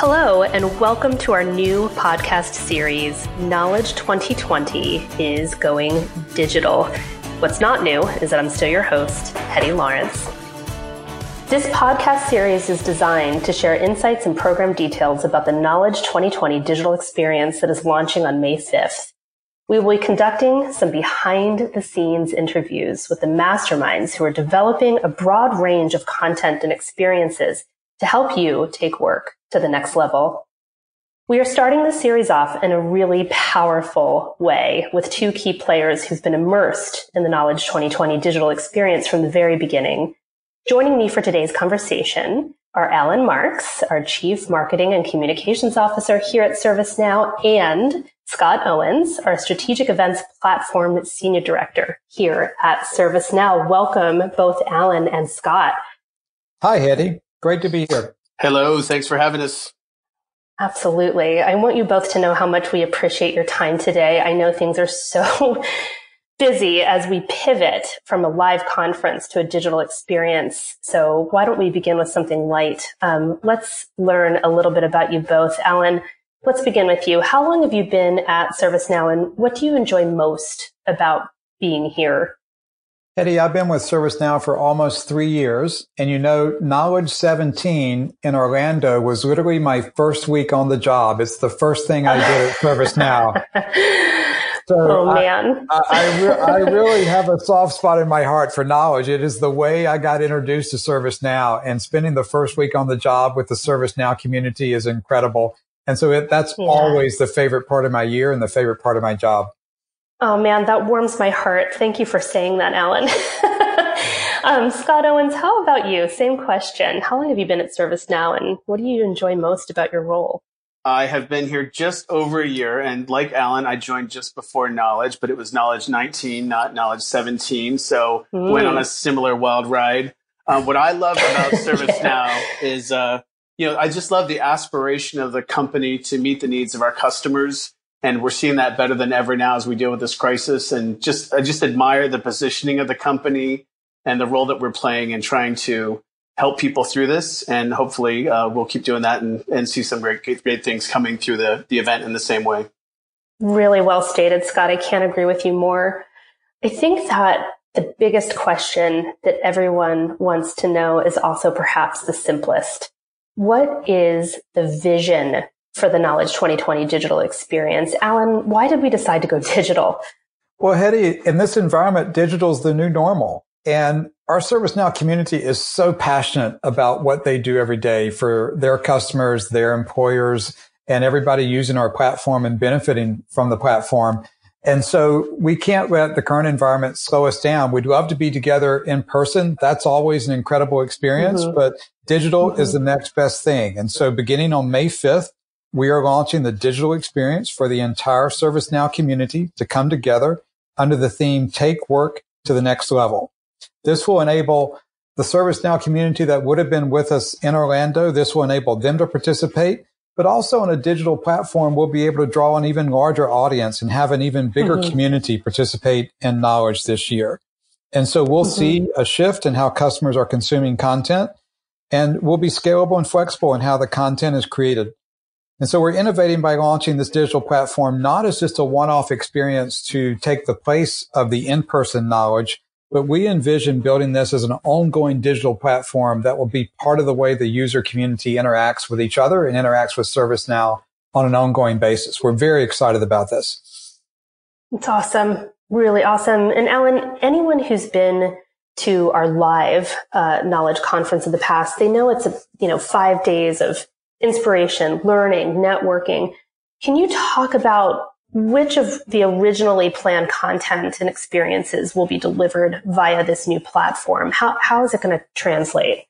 Hello, and welcome to our new podcast series, Knowledge 2020 is Going Digital. What's not new is that I'm still your host, Hetty Lawrence. This podcast series is designed to share insights and program details about the Knowledge 2020 digital experience that is launching on May 5th. We will be conducting some behind the scenes interviews with the masterminds who are developing a broad range of content and experiences to help you take work to the next level. We are starting this series off in a really powerful way with two key players who've been immersed in the Knowledge 2020 digital experience from the very beginning. Joining me for today's conversation are Alan Marks, our Chief Marketing and Communications Officer here at ServiceNow, and Scott Owens, our Strategic Events Platform Senior Director here at ServiceNow. Welcome both Alan and Scott. Hi, Hetty. Great to be here. Hello. Thanks for having us. Absolutely. I want you both to know how much we appreciate your time today. I know things are so busy as we pivot from a live conference to a digital experience. So why don't we begin with something light? Um, let's learn a little bit about you both. Alan, let's begin with you. How long have you been at ServiceNow and what do you enjoy most about being here? Hetty, I've been with ServiceNow for almost three years. And you know, Knowledge 17 in Orlando was literally my first week on the job. It's the first thing I did at ServiceNow. So oh man. I, I, I, re- I, really have a soft spot in my heart for knowledge. It is the way I got introduced to ServiceNow and spending the first week on the job with the ServiceNow community is incredible. And so it, that's yeah. always the favorite part of my year and the favorite part of my job. Oh man, that warms my heart. Thank you for saying that, Alan. um, Scott Owens, how about you? Same question. How long have you been at ServiceNow and what do you enjoy most about your role? I have been here just over a year, and like Alan, I joined just before Knowledge, but it was Knowledge 19, not Knowledge 17. So mm. went on a similar wild ride. Um, what I love about ServiceNow yeah. is, uh, you know, I just love the aspiration of the company to meet the needs of our customers and we're seeing that better than ever now as we deal with this crisis. And just, I just admire the positioning of the company and the role that we're playing in trying to help people through this. And hopefully, uh, we'll keep doing that and, and see some great, great things coming through the, the event in the same way. Really well stated, Scott. I can't agree with you more. I think that the biggest question that everyone wants to know is also perhaps the simplest. What is the vision for the Knowledge 2020 digital experience. Alan, why did we decide to go digital? Well, Hetty, in this environment, digital is the new normal. And our ServiceNow community is so passionate about what they do every day for their customers, their employers, and everybody using our platform and benefiting from the platform. And so we can't let the current environment slow us down. We'd love to be together in person. That's always an incredible experience, mm-hmm. but digital mm-hmm. is the next best thing. And so beginning on May 5th, we are launching the digital experience for the entire ServiceNow community to come together under the theme Take Work to the Next Level. This will enable the ServiceNow community that would have been with us in Orlando. This will enable them to participate, but also on a digital platform, we'll be able to draw an even larger audience and have an even bigger mm-hmm. community participate in knowledge this year. And so we'll mm-hmm. see a shift in how customers are consuming content and we'll be scalable and flexible in how the content is created. And so we're innovating by launching this digital platform, not as just a one-off experience to take the place of the in-person knowledge, but we envision building this as an ongoing digital platform that will be part of the way the user community interacts with each other and interacts with ServiceNow on an ongoing basis. We're very excited about this. It's awesome. Really awesome. And Alan, anyone who's been to our live uh, knowledge conference in the past, they know it's a, you know, five days of inspiration, learning, networking. Can you talk about which of the originally planned content and experiences will be delivered via this new platform? How, how is it going to translate?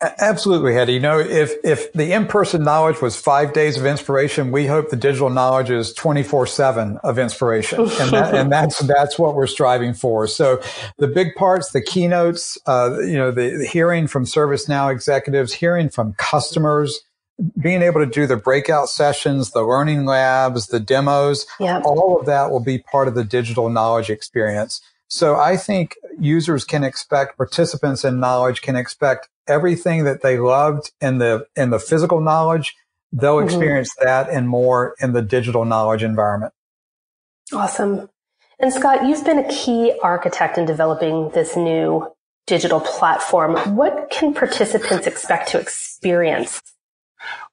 Absolutely, Hetty. You know, if, if the in-person knowledge was five days of inspiration, we hope the digital knowledge is 24 seven of inspiration. And, that, and that's, that's what we're striving for. So the big parts, the keynotes, uh, you know, the, the hearing from ServiceNow executives, hearing from customers, being able to do the breakout sessions, the learning labs, the demos, yep. all of that will be part of the digital knowledge experience. So I think users can expect participants in knowledge can expect everything that they loved in the, in the physical knowledge they'll mm-hmm. experience that and more in the digital knowledge environment. Awesome. And Scott, you've been a key architect in developing this new digital platform. What can participants expect to experience?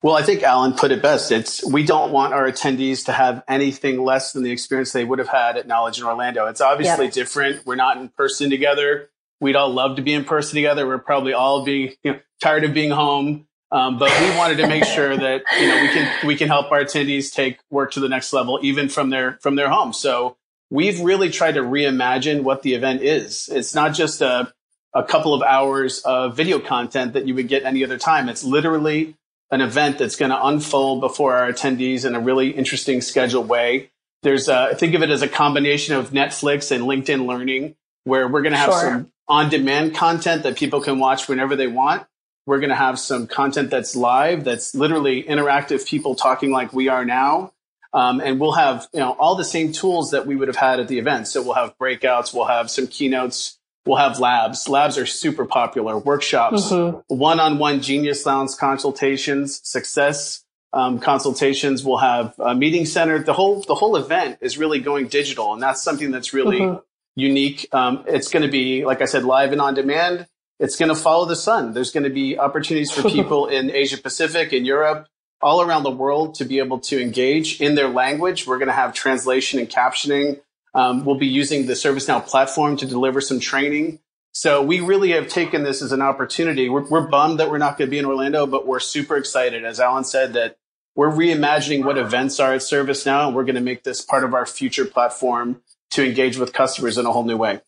Well, I think Alan put it best. It's we don't want our attendees to have anything less than the experience they would have had at Knowledge in Orlando. It's obviously yep. different. We're not in person together. We'd all love to be in person together. We're probably all being you know, tired of being home. Um, but we wanted to make sure that you know we can we can help our attendees take work to the next level, even from their from their home. So we've really tried to reimagine what the event is. It's not just a a couple of hours of video content that you would get any other time. It's literally an event that's going to unfold before our attendees in a really interesting scheduled way. There's a, think of it as a combination of Netflix and LinkedIn Learning, where we're going to have sure. some on-demand content that people can watch whenever they want. We're going to have some content that's live, that's literally interactive people talking like we are now. Um, and we'll have, you know, all the same tools that we would have had at the event. So we'll have breakouts, we'll have some keynotes, we'll have labs. Labs are super popular. Workshops, mm-hmm. one-on-one Genius Lounge consultations, success um, consultations. We'll have a meeting center. The whole the whole event is really going digital, and that's something that's really mm-hmm. unique. Um, it's going to be, like I said, live and on demand it's going to follow the sun. There's going to be opportunities for people in Asia Pacific, in Europe, all around the world to be able to engage in their language. We're going to have translation and captioning. Um, we'll be using the ServiceNow platform to deliver some training. So we really have taken this as an opportunity. We're, we're bummed that we're not going to be in Orlando, but we're super excited, as Alan said, that we're reimagining what events are at ServiceNow, and we're going to make this part of our future platform to engage with customers in a whole new way.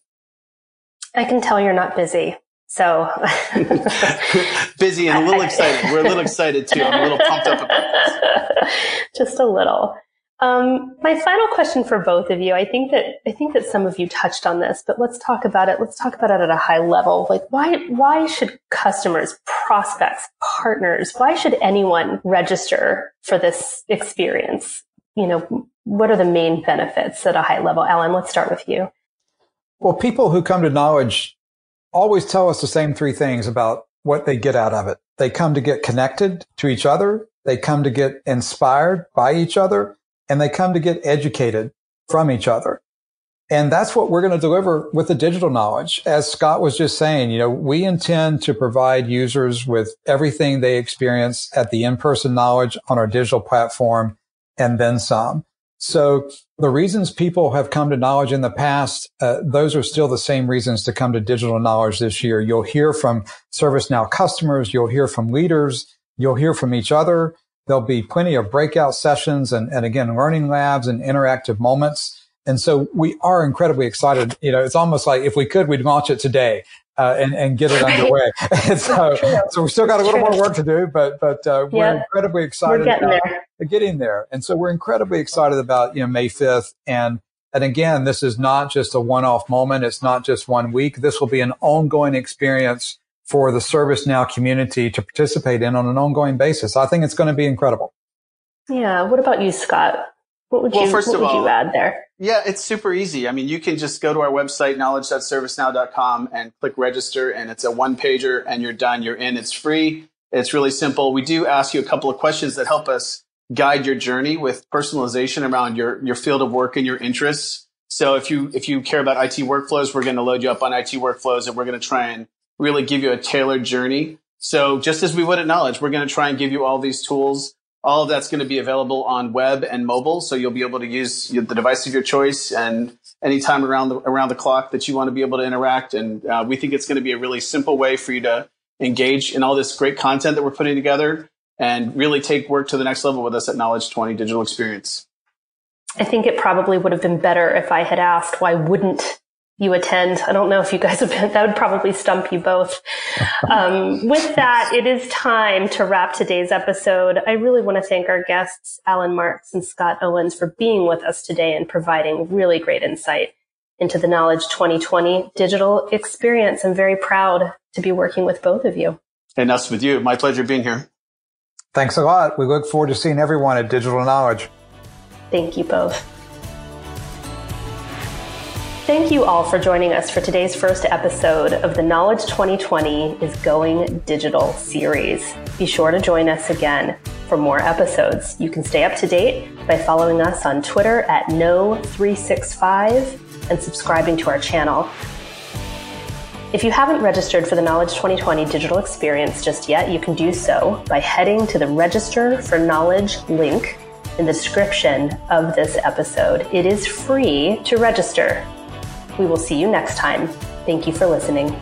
I can tell you're not busy. So busy and a little excited. We're a little excited too. I'm a little pumped up about this. Just a little. Um, my final question for both of you. I think that I think that some of you touched on this, but let's talk about it. Let's talk about it at a high level. Like why why should customers, prospects, partners, why should anyone register for this experience? You know, what are the main benefits at a high level? Alan, let's start with you. Well, people who come to knowledge always tell us the same three things about what they get out of it. They come to get connected to each other. They come to get inspired by each other and they come to get educated from each other. And that's what we're going to deliver with the digital knowledge. As Scott was just saying, you know, we intend to provide users with everything they experience at the in-person knowledge on our digital platform and then some. So the reasons people have come to knowledge in the past, uh, those are still the same reasons to come to digital knowledge this year. You'll hear from ServiceNow customers. You'll hear from leaders. You'll hear from each other. There'll be plenty of breakout sessions and, and again, learning labs and interactive moments. And so we are incredibly excited. You know, it's almost like if we could, we'd launch it today uh, and, and get it underway. so, so we've still got a little more work to do, but, but uh, we're yeah. incredibly excited we're getting about there. getting there. And so we're incredibly excited about, you know, May 5th. And, and again, this is not just a one-off moment. It's not just one week. This will be an ongoing experience for the ServiceNow community to participate in on an ongoing basis. I think it's going to be incredible. Yeah. What about you, Scott? What would well, you, first what of would all, you add there? Yeah, it's super easy. I mean, you can just go to our website, knowledge.servicenow.com and click register and it's a one pager and you're done. You're in. It's free. It's really simple. We do ask you a couple of questions that help us guide your journey with personalization around your, your field of work and your interests. So if you, if you care about IT workflows, we're going to load you up on IT workflows and we're going to try and really give you a tailored journey. So just as we would at Knowledge, we're going to try and give you all these tools all of that's going to be available on web and mobile, so you'll be able to use the device of your choice and anytime around the around the clock that you want to be able to interact. And uh, we think it's going to be a really simple way for you to engage in all this great content that we're putting together and really take work to the next level with us at Knowledge 20 Digital Experience. I think it probably would have been better if I had asked why wouldn't you attend. I don't know if you guys have been, that would probably stump you both. Um, with that, it is time to wrap today's episode. I really want to thank our guests, Alan Marks and Scott Owens, for being with us today and providing really great insight into the Knowledge 2020 digital experience. I'm very proud to be working with both of you. And us with you. My pleasure being here. Thanks a lot. We look forward to seeing everyone at Digital Knowledge. Thank you both. Thank you all for joining us for today's first episode of the Knowledge 2020 is Going Digital series. Be sure to join us again. for more episodes. You can stay up to date by following us on Twitter at No365 and subscribing to our channel. If you haven't registered for the Knowledge 2020 digital experience just yet, you can do so by heading to the Register for Knowledge link in the description of this episode. It is free to register. We will see you next time. Thank you for listening.